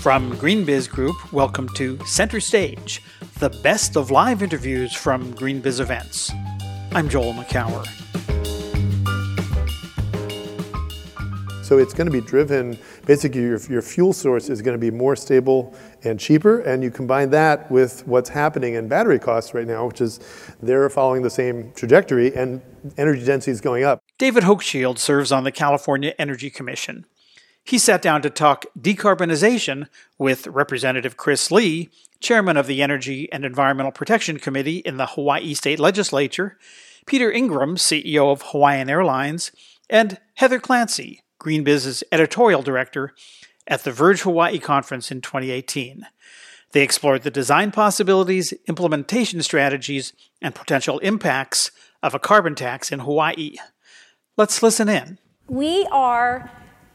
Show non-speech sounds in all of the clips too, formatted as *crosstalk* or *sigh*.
From GreenBiz Group, welcome to Center Stage, the best of live interviews from GreenBiz events. I'm Joel Makower. So it's going to be driven, basically, your, your fuel source is going to be more stable and cheaper. And you combine that with what's happening in battery costs right now, which is they're following the same trajectory and energy density is going up. David Hochschild serves on the California Energy Commission. He sat down to talk decarbonization with Representative Chris Lee, chairman of the Energy and Environmental Protection Committee in the Hawaii State Legislature, Peter Ingram, CEO of Hawaiian Airlines, and Heather Clancy, Green GreenBiz's editorial director, at the Verge Hawaii conference in 2018. They explored the design possibilities, implementation strategies, and potential impacts of a carbon tax in Hawaii. Let's listen in. We are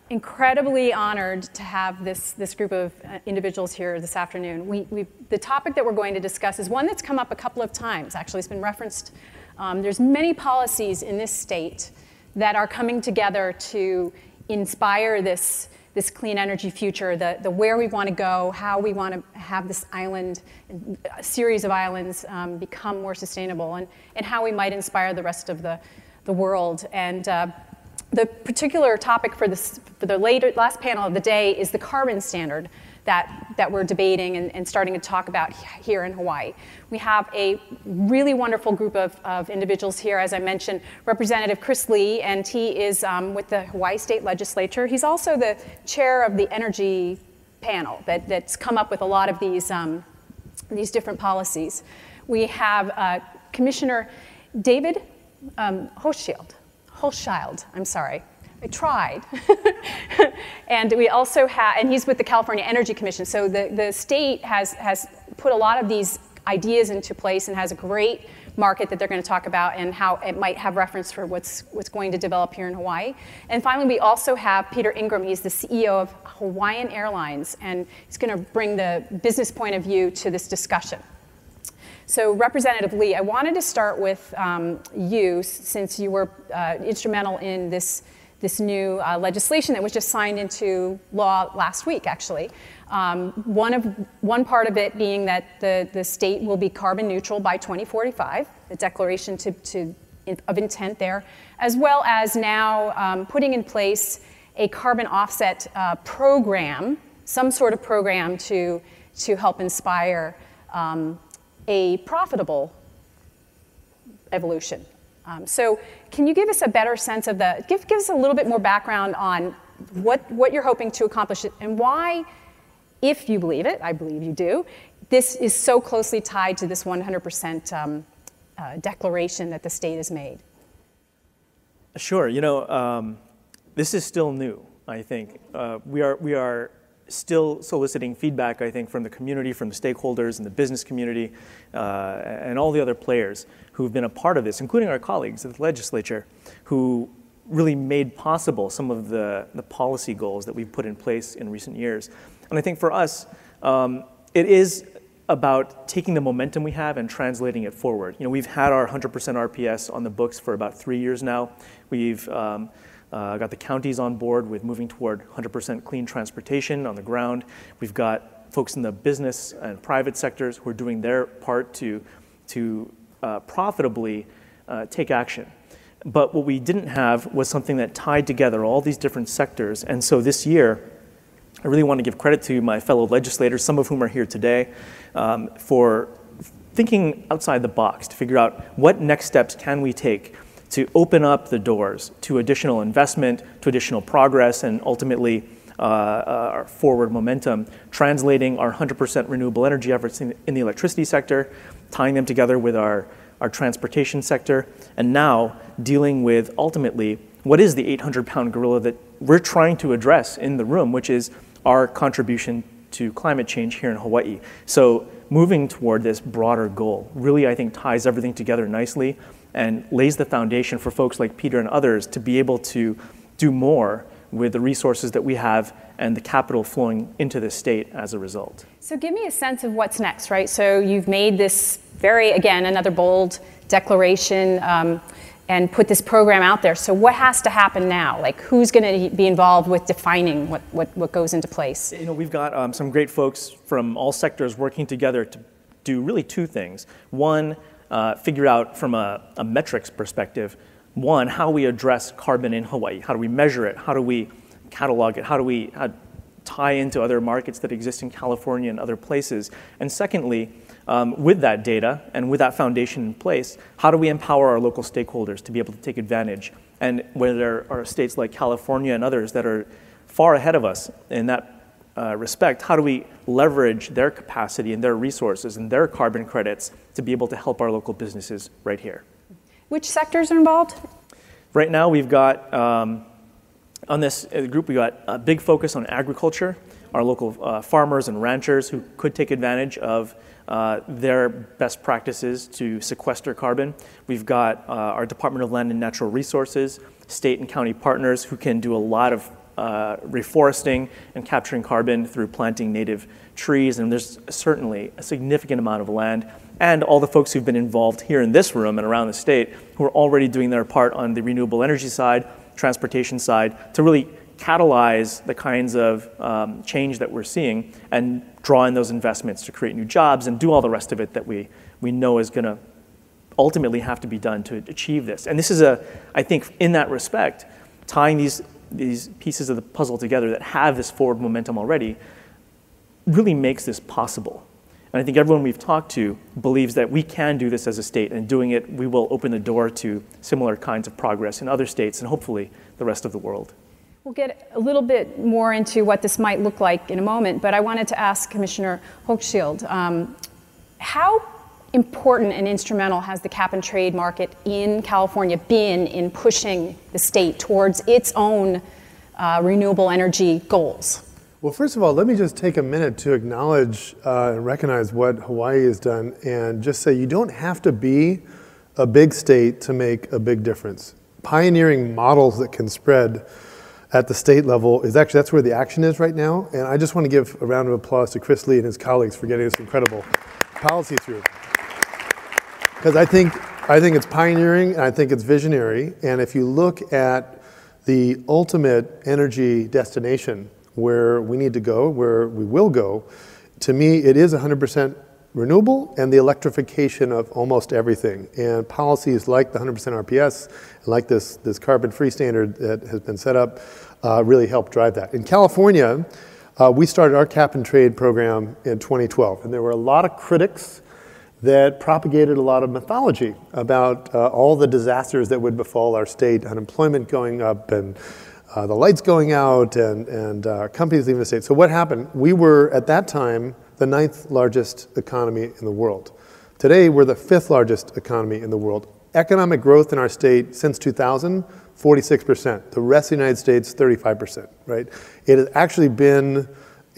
incredibly honored to have this, this group of uh, individuals here this afternoon. We, we, the topic that we're going to discuss is one that's come up a couple of times. Actually, it's been referenced. Um, there's many policies in this state that are coming together to inspire this, this clean energy future, the, the where we want to go, how we want to have this island, a series of islands um, become more sustainable, and, and how we might inspire the rest of the, the world. And uh, the particular topic for, this, for the later, last panel of the day is the carbon standard that, that we're debating and, and starting to talk about here in Hawaii. We have a really wonderful group of, of individuals here, as I mentioned, Representative Chris Lee, and he is um, with the Hawaii State Legislature. He's also the chair of the energy panel that, that's come up with a lot of these, um, these different policies. We have uh, Commissioner David um, Hochschild. Hochschild, I'm sorry. I tried. *laughs* and we also have, and he's with the California Energy Commission. So the, the state has, has put a lot of these ideas into place and has a great market that they're going to talk about and how it might have reference for what's, what's going to develop here in Hawaii. And finally, we also have Peter Ingram. He's the CEO of Hawaiian Airlines, and he's going to bring the business point of view to this discussion. So, Representative Lee, I wanted to start with um, you since you were uh, instrumental in this, this new uh, legislation that was just signed into law last week, actually. Um, one, of, one part of it being that the, the state will be carbon neutral by 2045, the declaration to, to, of intent there, as well as now um, putting in place a carbon offset uh, program, some sort of program to, to help inspire um, a profitable evolution. Um, so, can you give us a better sense of the, give, give us a little bit more background on what, what you're hoping to accomplish and why, if you believe it, I believe you do, this is so closely tied to this 100% um, uh, declaration that the state has made? Sure. You know, um, this is still new, I think. Uh, we, are, we are still soliciting feedback, I think, from the community, from the stakeholders and the business community, uh, and all the other players who've been a part of this, including our colleagues at the legislature, who really made possible some of the, the policy goals that we've put in place in recent years. And I think for us, um, it is about taking the momentum we have and translating it forward. You know, we've had our 100% RPS on the books for about three years now. We've um, uh, got the counties on board with moving toward 100% clean transportation on the ground. We've got folks in the business and private sectors who are doing their part to, to uh, profitably uh, take action. But what we didn't have was something that tied together all these different sectors. And so this year, I really want to give credit to my fellow legislators, some of whom are here today, um, for thinking outside the box to figure out what next steps can we take to open up the doors to additional investment, to additional progress, and ultimately uh, uh, our forward momentum, translating our 100% renewable energy efforts in, in, the electricity sector, tying them together with our, our transportation sector, and now dealing with ultimately what is the 800 pound gorilla that we're trying to address in the room, which is our contribution to climate change here in Hawaii. So moving toward this broader goal really, I think, ties everything together nicely and lays the foundation for folks like Peter and others to be able to do more with the resources that we have and the capital flowing into the state as a result. So, give me a sense of what's next, right? So, you've made this very, again, another bold declaration. Um, and put this program out there. So what has to happen now? Like who's going to be involved with defining what, what, what goes into place? You know, we've got um, some great folks from all sectors working together to do really two things. One, uh, figure out from a, a metrics perspective, one, how we address carbon in Hawaii. How do we measure it? How do we catalog it? How do we uh, tie into other markets that exist in California and other places? And secondly, um, with that data and with that foundation in place, how do we empower our local stakeholders to be able to take advantage? And where there are states like California and others that are far ahead of us in that uh, respect, how do we leverage their capacity and their resources and their carbon credits to be able to help our local businesses right here? Which sectors are involved? Right now, we've got um, on this uh, group, we got a big focus on agriculture, our local uh, farmers and ranchers who could take advantage of uh, their best practices to sequester carbon. We've got uh, our Department of Land and Natural Resources, state and county partners who can do a lot of uh, reforesting and capturing carbon through planting native trees. And there's certainly a significant amount of land. And all the folks who've been involved here in this room and around the state who are already doing their part on the renewable energy side, transportation side, to really catalyze the kinds of um, change that we're seeing and draw in those investments to create new jobs and do all the rest of it that we, we know is going to ultimately have to be done to achieve this. And this is a, I think, in that respect, tying these, these pieces of the puzzle together that have this forward momentum already really makes this possible. And I think everyone we've talked to believes that we can do this as a state, and doing it, we will open the door to similar kinds of progress in other states and hopefully the rest of the world. We'll get a little bit more into what this might look like in a moment, but I wanted to ask Commissioner Hochschild um, how important and instrumental has the cap and trade market in California been in pushing the state towards its own uh, renewable energy goals? Well, first of all, let me just take a minute to acknowledge uh, and recognize what Hawaii has done and just say you don't have to be a big state to make a big difference. Pioneering models that can spread at the state level is actually that's where the action is right now. And I just want to give a round of applause to Chris Lee and his colleagues for getting this incredible policy through. Because I think I think it's pioneering and I think it's visionary. And if you look at the ultimate energy destination where we need to go, where we will go, to me it is 100% renewable and the electrification of almost everything. And policies like the 100% RPS and like this, this carbon free standard that has been set up uh, really help drive that. In California, uh, we started our cap and trade program in 2012, and there were a lot of critics that propagated a lot of mythology about uh, all the disasters that would befall our state, unemployment going up and uh, the lights going out and, and uh, companies leaving the state. So what happened? We were at that time the ninth largest economy in the world. Today, we're the fifth largest economy in the world. Economic growth in our state since 2000, 46%. The rest of the United States, 35%, right? It has actually been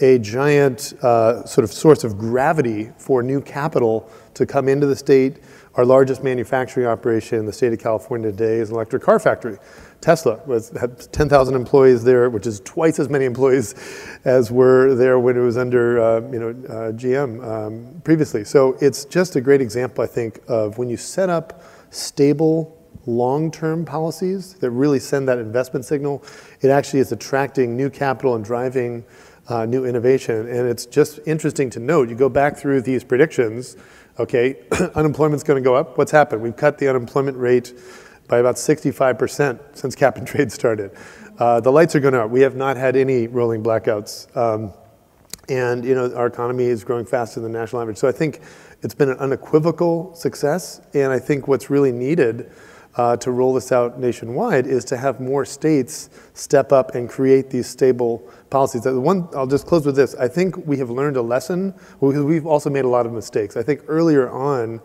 a giant uh, sort of source of gravity for new capital to come into the state. Our largest manufacturing operation in the state of California today is an electric car factory. Tesla was, had 10,000 employees there, which is twice as many employees as were there when it was under uh, you know, uh, GM um, previously. So it's just a great example, I think, of when you set up stable long-term policies that really send that investment signal, it actually is attracting new capital and driving uh, new innovation. And it's just interesting to note, you go back through these predictions, okay, *clears throat* unemployment's going to go up. What's happened? We've cut the unemployment rate by about 65% since cap and trade started. Uh, the lights are going out. We have not had any rolling blackouts. Um, and you know our economy is growing faster than the national average. So I think it's been an unequivocal success. And I think what's really needed uh, to roll this out nationwide is to have more states step up and create these stable policies. One, I'll just close with this. I think we have learned a lesson because we've also made a lot of mistakes. I think earlier on,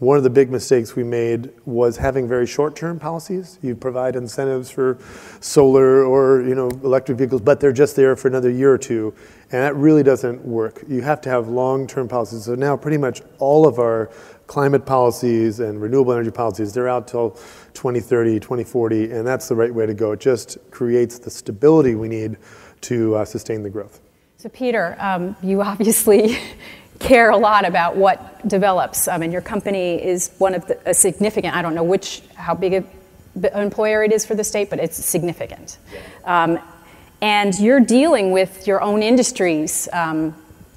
one of the big mistakes we made was having very short-term policies. You provide incentives for solar or you know electric vehicles, but they're just there for another year or two, and that really doesn't work. You have to have long-term policies. So now pretty much all of our climate policies and renewable energy policies, they're out till 2030, 2040, and that's the right way to go. It just creates the stability we need to uh, sustain the growth. So Peter, um, you obviously *laughs* care a lot about what develops. I mean, your company is one of the, a significant, I don't know which, how big a employer it is for the state, but it's significant. Um, and you're dealing with your own industry's um,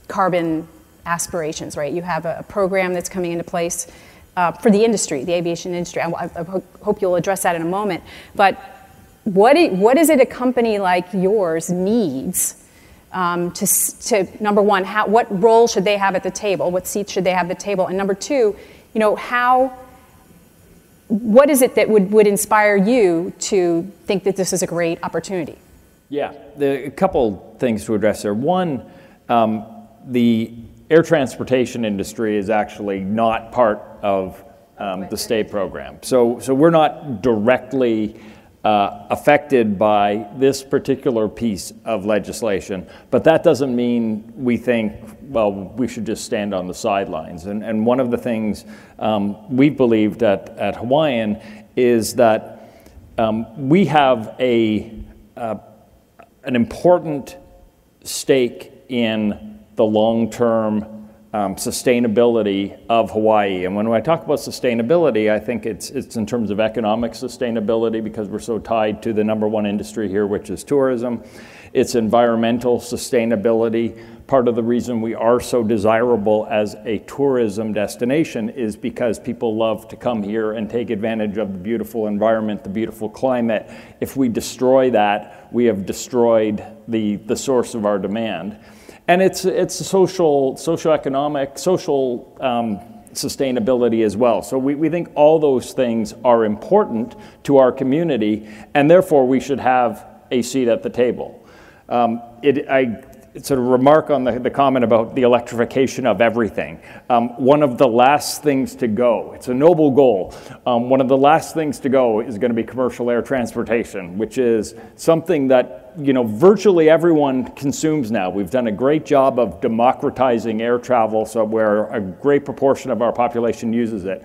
carbon aspirations, right? You have a, program that's coming into place uh, for the industry, the aviation industry. I, I, I, hope you'll address that in a moment. But what, it, what is it a company like yours needs um, to, to, number one, how, what role should they have at the table? What seats should they have at the table? And number two, you know, how, what is it that would, would inspire you to think that this is a great opportunity? Yeah, the, a couple things to address there. One, um, the air transportation industry is actually not part of um, the state program. So, so we're not directly uh, affected by this particular piece of legislation, but that doesn't mean we think, well, we should just stand on the sidelines. And, and one of the things um, we've believed at, at Hawaiian is that um, we have a, uh, an important stake in the long term um, sustainability of Hawaii. And when I talk about sustainability, I think it's, it's in terms of economic sustainability because we're so tied to the number one industry here, which is tourism. It's environmental sustainability. Part of the reason we are so desirable as a tourism destination is because people love to come here and take advantage of the beautiful environment, the beautiful climate. If we destroy that, we have destroyed the, the source of our demand. And it's, it's social, socioeconomic, social um, sustainability as well. So we, we think all those things are important to our community, and therefore we should have a seat at the table. Um, it, I sort of remark on the, the comment about the electrification of everything. Um, one of the last things to go, it's a noble goal, um, one of the last things to go is going to be commercial air transportation, which is something that you know virtually everyone consumes now. We've done a great job of democratizing air travel, so where a great proportion of our population uses it.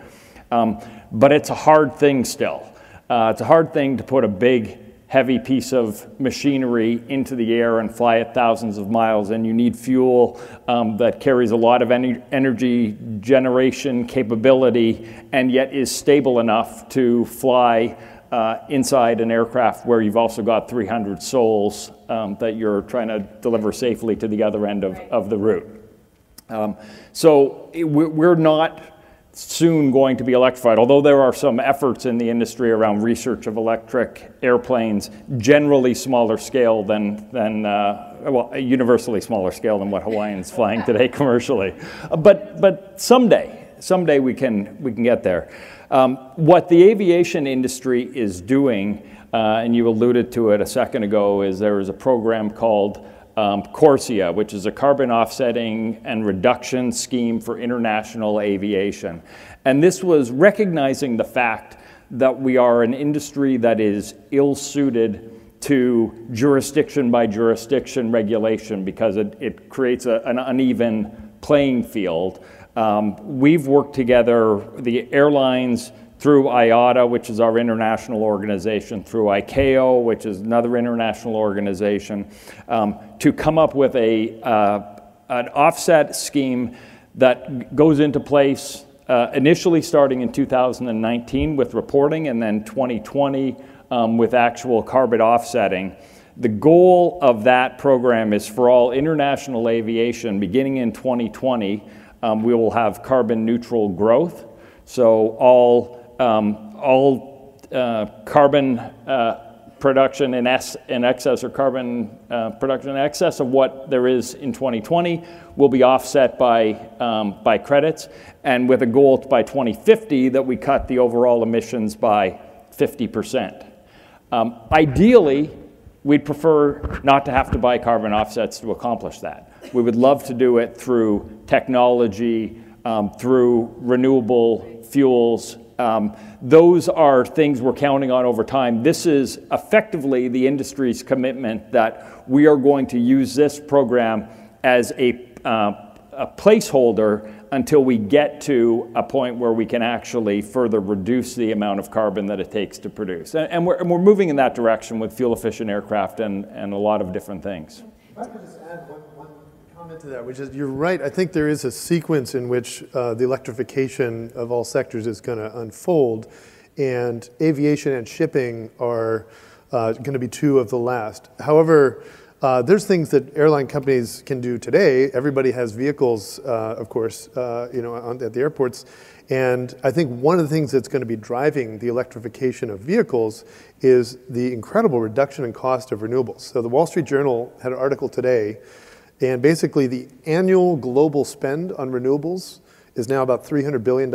Um, but it's a hard thing still. Uh, it's a hard thing to put a big heavy piece of machinery into the air and fly it thousands of miles, and you need fuel um, that carries a lot of en- energy generation capability and yet is stable enough to fly uh, inside an aircraft where you've also got 300 souls um, that you're trying to deliver safely to the other end of, of the route. Um, so we're not soon going to be electrified, although there are some efforts in the industry around research of electric airplanes, generally smaller scale than, than uh, well, universally smaller scale than what Hawaiian's flying today *laughs* commercially. But, but someday, someday we can, we can get there. Um, what the aviation industry is doing, uh, and you alluded to it a second ago, is there is a program called um, CORSIA, which is a carbon offsetting and reduction scheme for international aviation. And this was recognizing the fact that we are an industry that is ill suited to jurisdiction by jurisdiction regulation because it, it creates a, an uneven playing field. Um, we've worked together, the airlines, through IATA, which is our international organization, through ICAO, which is another international organization, um, to come up with a, uh, an offset scheme that goes into place uh, initially starting in 2019 with reporting and then 2020 um, with actual carbon offsetting. The goal of that program is for all international aviation beginning in 2020, um, we will have carbon neutral growth. So all um, all uh, carbon uh, production in, in excess or carbon uh, production in excess of what there is in 2020 will be offset by, um, by credits, and with a goal by 2050 that we cut the overall emissions by 50%. Um, ideally, we'd prefer not to have to buy carbon offsets to accomplish that. We would love to do it through technology, um, through renewable fuels, um, those are things we're counting on over time. This is effectively the industry's commitment that we are going to use this program as a, uh, a placeholder until we get to a point where we can actually further reduce the amount of carbon that it takes to produce. And, and, we're, and we're moving in that direction with fuel efficient aircraft and, and a lot of different things. If I could just add one, one comment to that, which is you're right. I think there is a sequence in which uh, the electrification of all sectors is going to unfold. and aviation and shipping are uh, going to be two of the last. However, uh, there's things that airline companies can do today. Everybody has vehicles, uh, of course, uh, you know, on, at the airports. And I think one of the things that's going to be driving the electrification of vehicles is the incredible reduction in cost of renewables. So the Wall Street Journal had an article today, and basically the annual global spend on renewables is now about $300 billion.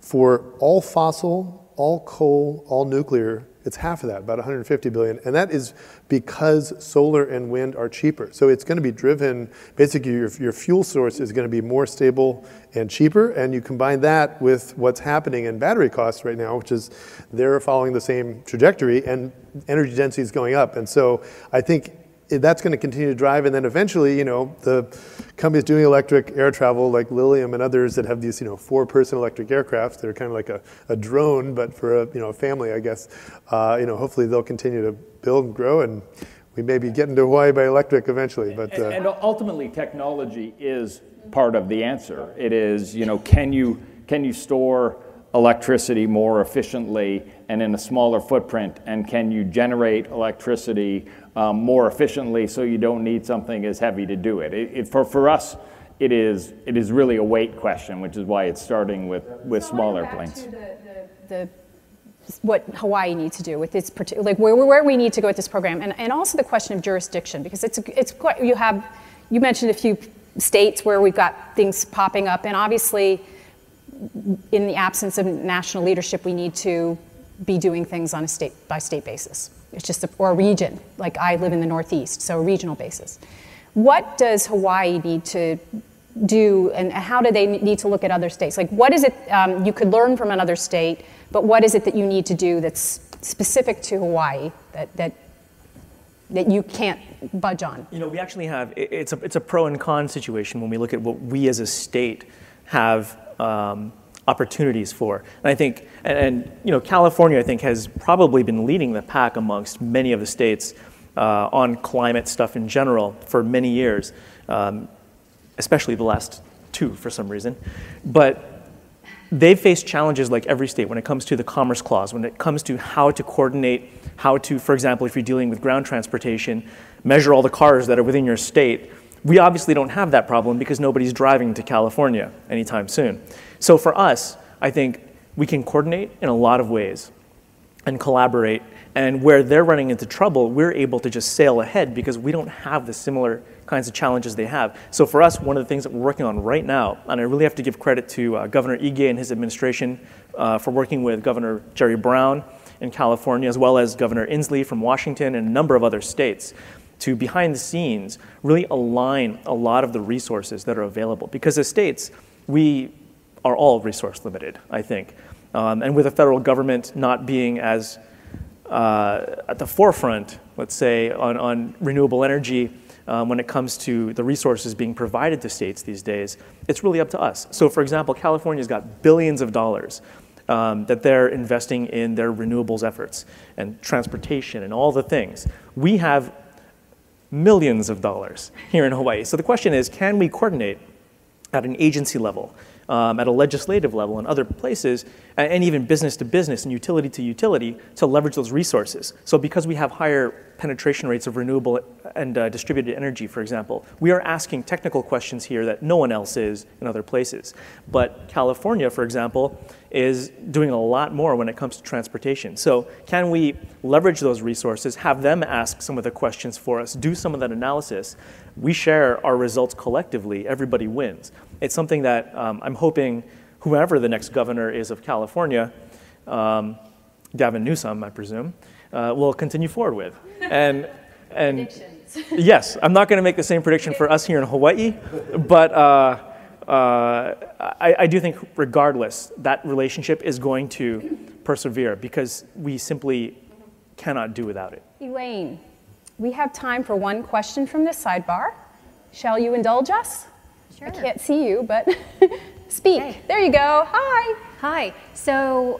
For all fossil, all coal, all nuclear, it's half of that, about 150 billion. And that is because solar and wind are cheaper. So it's going to be driven, basically, your, your fuel source is going to be more stable and cheaper. And you combine that with what's happening in battery costs right now, which is they're following the same trajectory and energy density is going up. And so I think that's going to continue to drive. And then eventually, you know, the companies doing electric air travel, like Lilium and others that have these, you know, four-person electric aircraft, that are kind of like a, a drone, but for a, you know, a family, I guess. Uh, you know, hopefully they'll continue to build and grow, and we may be getting to Hawaii by electric eventually. But uh, and, and ultimately, technology is part of the answer. It is, you know, can you can you store electricity more efficiently and in a smaller footprint? And can you generate electricity um, more efficiently so you don't need something as heavy to do it? it, it for, for us, it is, it is really a weight question, which is why it's starting with, with so smaller planes. The, the, the, what Hawaii needs to do with its like where, where we need to go with this program, and, and also the question of jurisdiction because it's it's quite you have you mentioned a few states where we've got things popping up, and obviously in the absence of national leadership, we need to be doing things on a state by state basis. It's just a, or a region. Like I live in the Northeast, so a regional basis. What does Hawaii need to do, and how do they need to look at other states? Like, what is it um, you could learn from another state, but what is it that you need to do that's specific to Hawaii that that that you can't budge on? You know, we actually have it's a it's a pro and con situation when we look at what we as a state have um, opportunities for. And I think, and, and, you know, California, I think, has probably been leading the pack amongst many of the states uh, on climate stuff in general for many years, um, especially the last two for some reason. But they've faced challenges like every state when it comes to the Commerce Clause, when it comes to how to coordinate, how to, for example, if you're dealing with ground transportation, measure all the cars that are within your state we obviously don't have that problem because nobody's driving to California anytime soon. So for us, I think we can coordinate in a lot of ways and collaborate. And where they're running into trouble, we're able to just sail ahead because we don't have the similar kinds of challenges they have. So for us, one of the things that we're working on right now, and I really have to give credit to uh, Governor Ige and his administration uh, for working with Governor Jerry Brown in California, as well as Governor Inslee from Washington and a number of other states to behind the scenes really align a lot of the resources that are available. Because as states, we are all resource limited, I think. Um, and with the federal government not being as uh, at the forefront, let's say, on, on renewable energy um, when it comes to the resources being provided to states these days, it's really up to us. So, for example, California's got billions of dollars um, that they're investing in their renewables efforts and transportation and all the things. We have millions of dollars here in Hawaii. So the question is can we coordinate at an agency level, um, at a legislative level, and other places, and even business to business and utility to utility to leverage those resources? So because we have higher penetration rates of renewable and uh, distributed energy, for example. We are asking technical questions here that no one else is in other places. But California, for example, is doing a lot more when it comes to transportation. So, can we leverage those resources, have them ask some of the questions for us, do some of that analysis? We share our results collectively, everybody wins. It's something that um, I'm hoping whoever the next governor is of California, um, Gavin Newsom, I presume, uh, will continue forward with. And, and yes, I'm not going to make the same prediction for us here in Hawaii, but uh, uh, I, I, do think, regardless, that relationship is going to persevere because we simply cannot do without it. Elaine, we have time for one question from this sidebar. Shall you indulge us? Sure. I can't see you, but *laughs* speak. Okay. There you go. Hi. Hi. So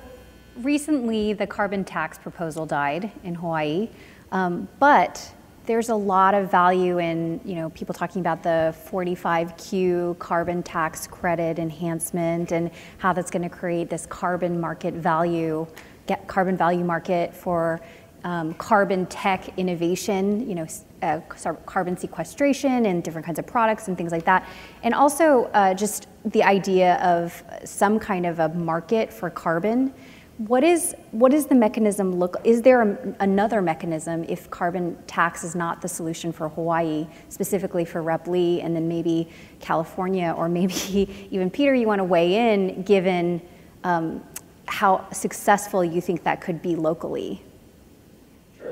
recently, the carbon tax proposal died in Hawaii, um, but there's a lot of value in you know people talking about the 45Q carbon tax credit enhancement and how that's going to create this carbon market value, get carbon value market for um, carbon tech innovation, you know, uh, carbon sequestration and different kinds of products and things like that. And also uh, just the idea of some kind of a market for carbon. What is, what is the mechanism look, is there a, another mechanism if carbon tax is not the solution for Hawaii, specifically for Rep. Lee, and then maybe California, or *laughs* maybe even Peter, you want to weigh in given um, how successful you think that could be locally?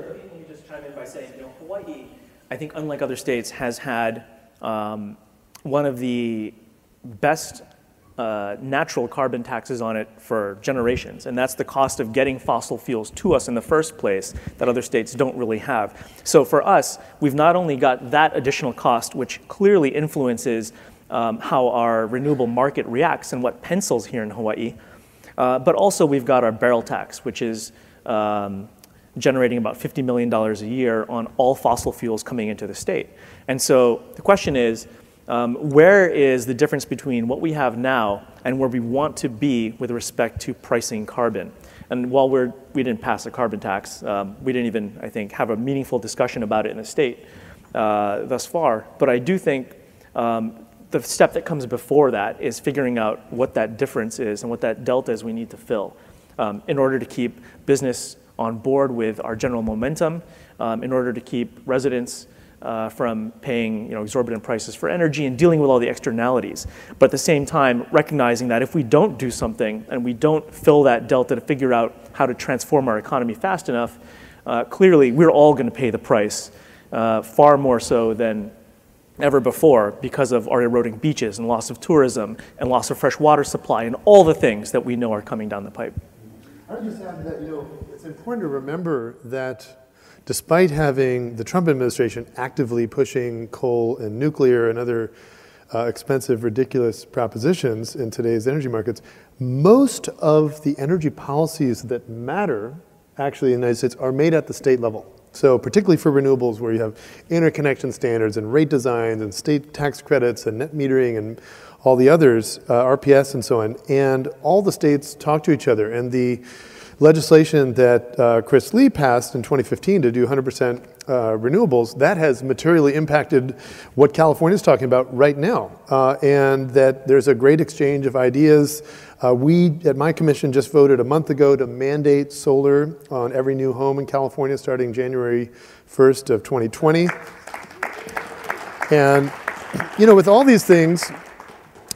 Sure, just chime in by saying, you know, Hawaii I think, unlike other states, has had um, one of the best uh, natural carbon taxes on it for generations. And that's the cost of getting fossil fuels to us in the first place that other states don't really have. So for us, we've not only got that additional cost, which clearly influences um, how our renewable market reacts and what pencils here in Hawaii, uh, but also we've got our barrel tax, which is um, generating about $50 million a year on all fossil fuels coming into the state. And so the question is, um, where is the difference between what we have now and where we want to be with respect to pricing carbon? And while we're, we didn't pass a carbon tax, um, we didn't even, I think, have a meaningful discussion about it in the state uh, thus far. But I do think um, the step that comes before that is figuring out what that difference is and what that delta is we need to fill um, in order to keep business on board with our general momentum um, in order to keep residents uh, from paying you know, exorbitant prices for energy and dealing with all the externalities. But at the same time, recognizing that if we don't do something and we don't fill that delta to figure out how to transform our economy fast enough, uh, clearly we're all going to pay the price, uh, far more so than ever before because of our eroding beaches and loss of tourism and loss of fresh water supply and all the things that we know are coming down the pipe. I would just add that, you know, it's important to remember that despite having the Trump administration actively pushing coal and nuclear and other uh, expensive, ridiculous propositions in today's energy markets, most of the energy policies that matter actually in the United States are made at the state level. So, particularly for renewables, where you have interconnection standards and rate designs and state tax credits and net metering and all the others, uh, RPS and so on, and all the states talk to each other. And the legislation that uh, Chris Lee passed in 2015 to do 100% uh, renewables, that has materially impacted what California is talking about right now. Uh, and that there's a great exchange of ideas. Uh, we, at my commission, just voted a month ago to mandate solar on every new home in California starting January 1st of 2020. And, you know, with all these things,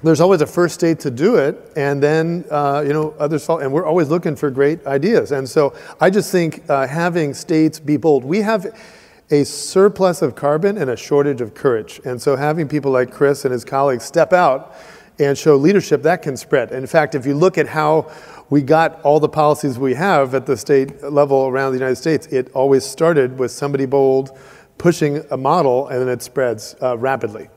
there's always a first state to do it, and then uh, you know others follow. And we're always looking for great ideas. And so I just think uh, having states be bold. We have a surplus of carbon and a shortage of courage. And so having people like Chris and his colleagues step out and show leadership, that can spread. In fact, if you look at how we got all the policies we have at the state level around the United States, it always started with somebody bold pushing a model, and then it spreads uh, rapidly.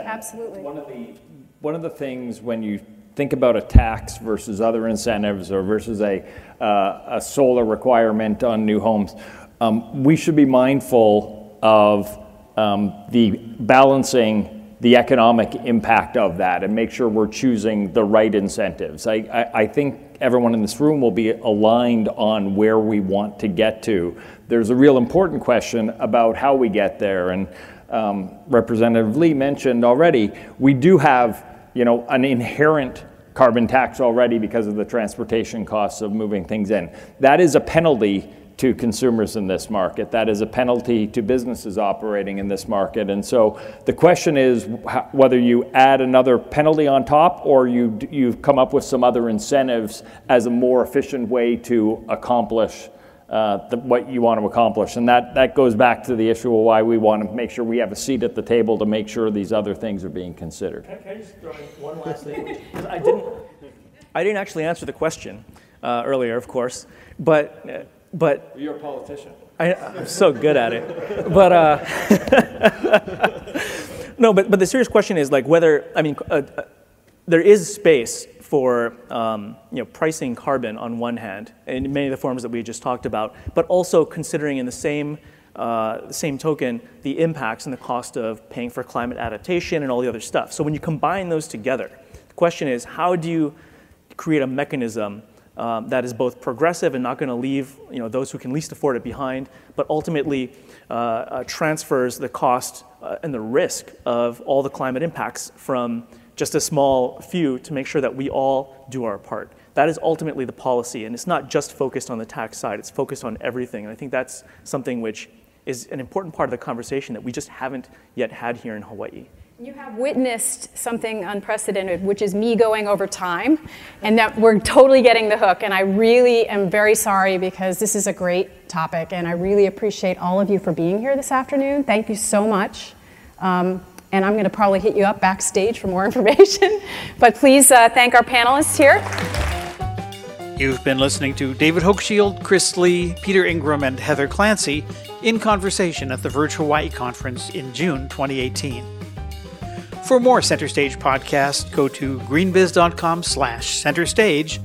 If I could just add, Absolutely. One of the one of the things when you think about a tax versus other incentives or versus a uh, a solar requirement on new homes, um, we should be mindful of um, the balancing the economic impact of that and make sure we're choosing the right incentives. I, I, I, think everyone in this room will be aligned on where we want to get to. There's a real important question about how we get there. And um, Representative Lee mentioned already, we do have you know, an inherent carbon tax already because of the transportation costs of moving things in. That is a penalty to consumers in this market. That is a penalty to businesses operating in this market. And so the question is whether you add another penalty on top or you, you've come up with some other incentives as a more efficient way to accomplish uh, the, what you want to accomplish. And that, that goes back to the issue of why we want to make sure we have a seat at the table to make sure these other things are being considered. Can, can I just throw in one last thing? *laughs* I didn't, I didn't actually answer the question uh, earlier, of course, but, uh, but you're a politician. I, am so good at it. But uh, *laughs* no, but, but the serious question is like whether, I mean, uh, uh, there is space for um, you know, pricing carbon on one hand, in many of the forms that we just talked about, but also considering in the same, uh, same token the impacts and the cost of paying for climate adaptation and all the other stuff. So when you combine those together, the question is how do you create a mechanism um, that is both progressive and not going to leave you know, those who can least afford it behind, but ultimately uh, uh, transfers the cost uh, and the risk of all the climate impacts from just a small few to make sure that we all do our part. That is ultimately the policy, and it's not just focused on the tax side, it's focused on everything. And I think that's something which is an important part of the conversation that we just haven't yet had here in Hawaii. You have witnessed something unprecedented, which is me going over time, and that we're totally getting the hook. And I really am very sorry because this is a great topic, and I really appreciate all of you for being here this afternoon. Thank you so much. Um, and I'm going to probably hit you up backstage for more *laughs* information. but please uh, thank our panelists here. You've been listening to David Hochschild, Chris Lee, Peter Ingram, and Heather Clancy in conversation at the Verge Hawaii Conference in June 2018. For more Center Stage podcasts, go to greenbiz.com slash centerstage.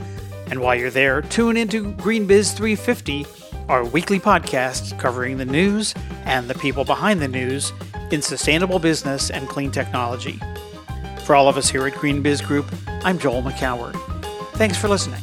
And while you're there, tune into GreenBiz 350, our weekly podcast covering the news and the people behind the news in sustainable business and clean technology. For all of us here at GreenBiz Group, I'm Joel Makower. Thanks for listening.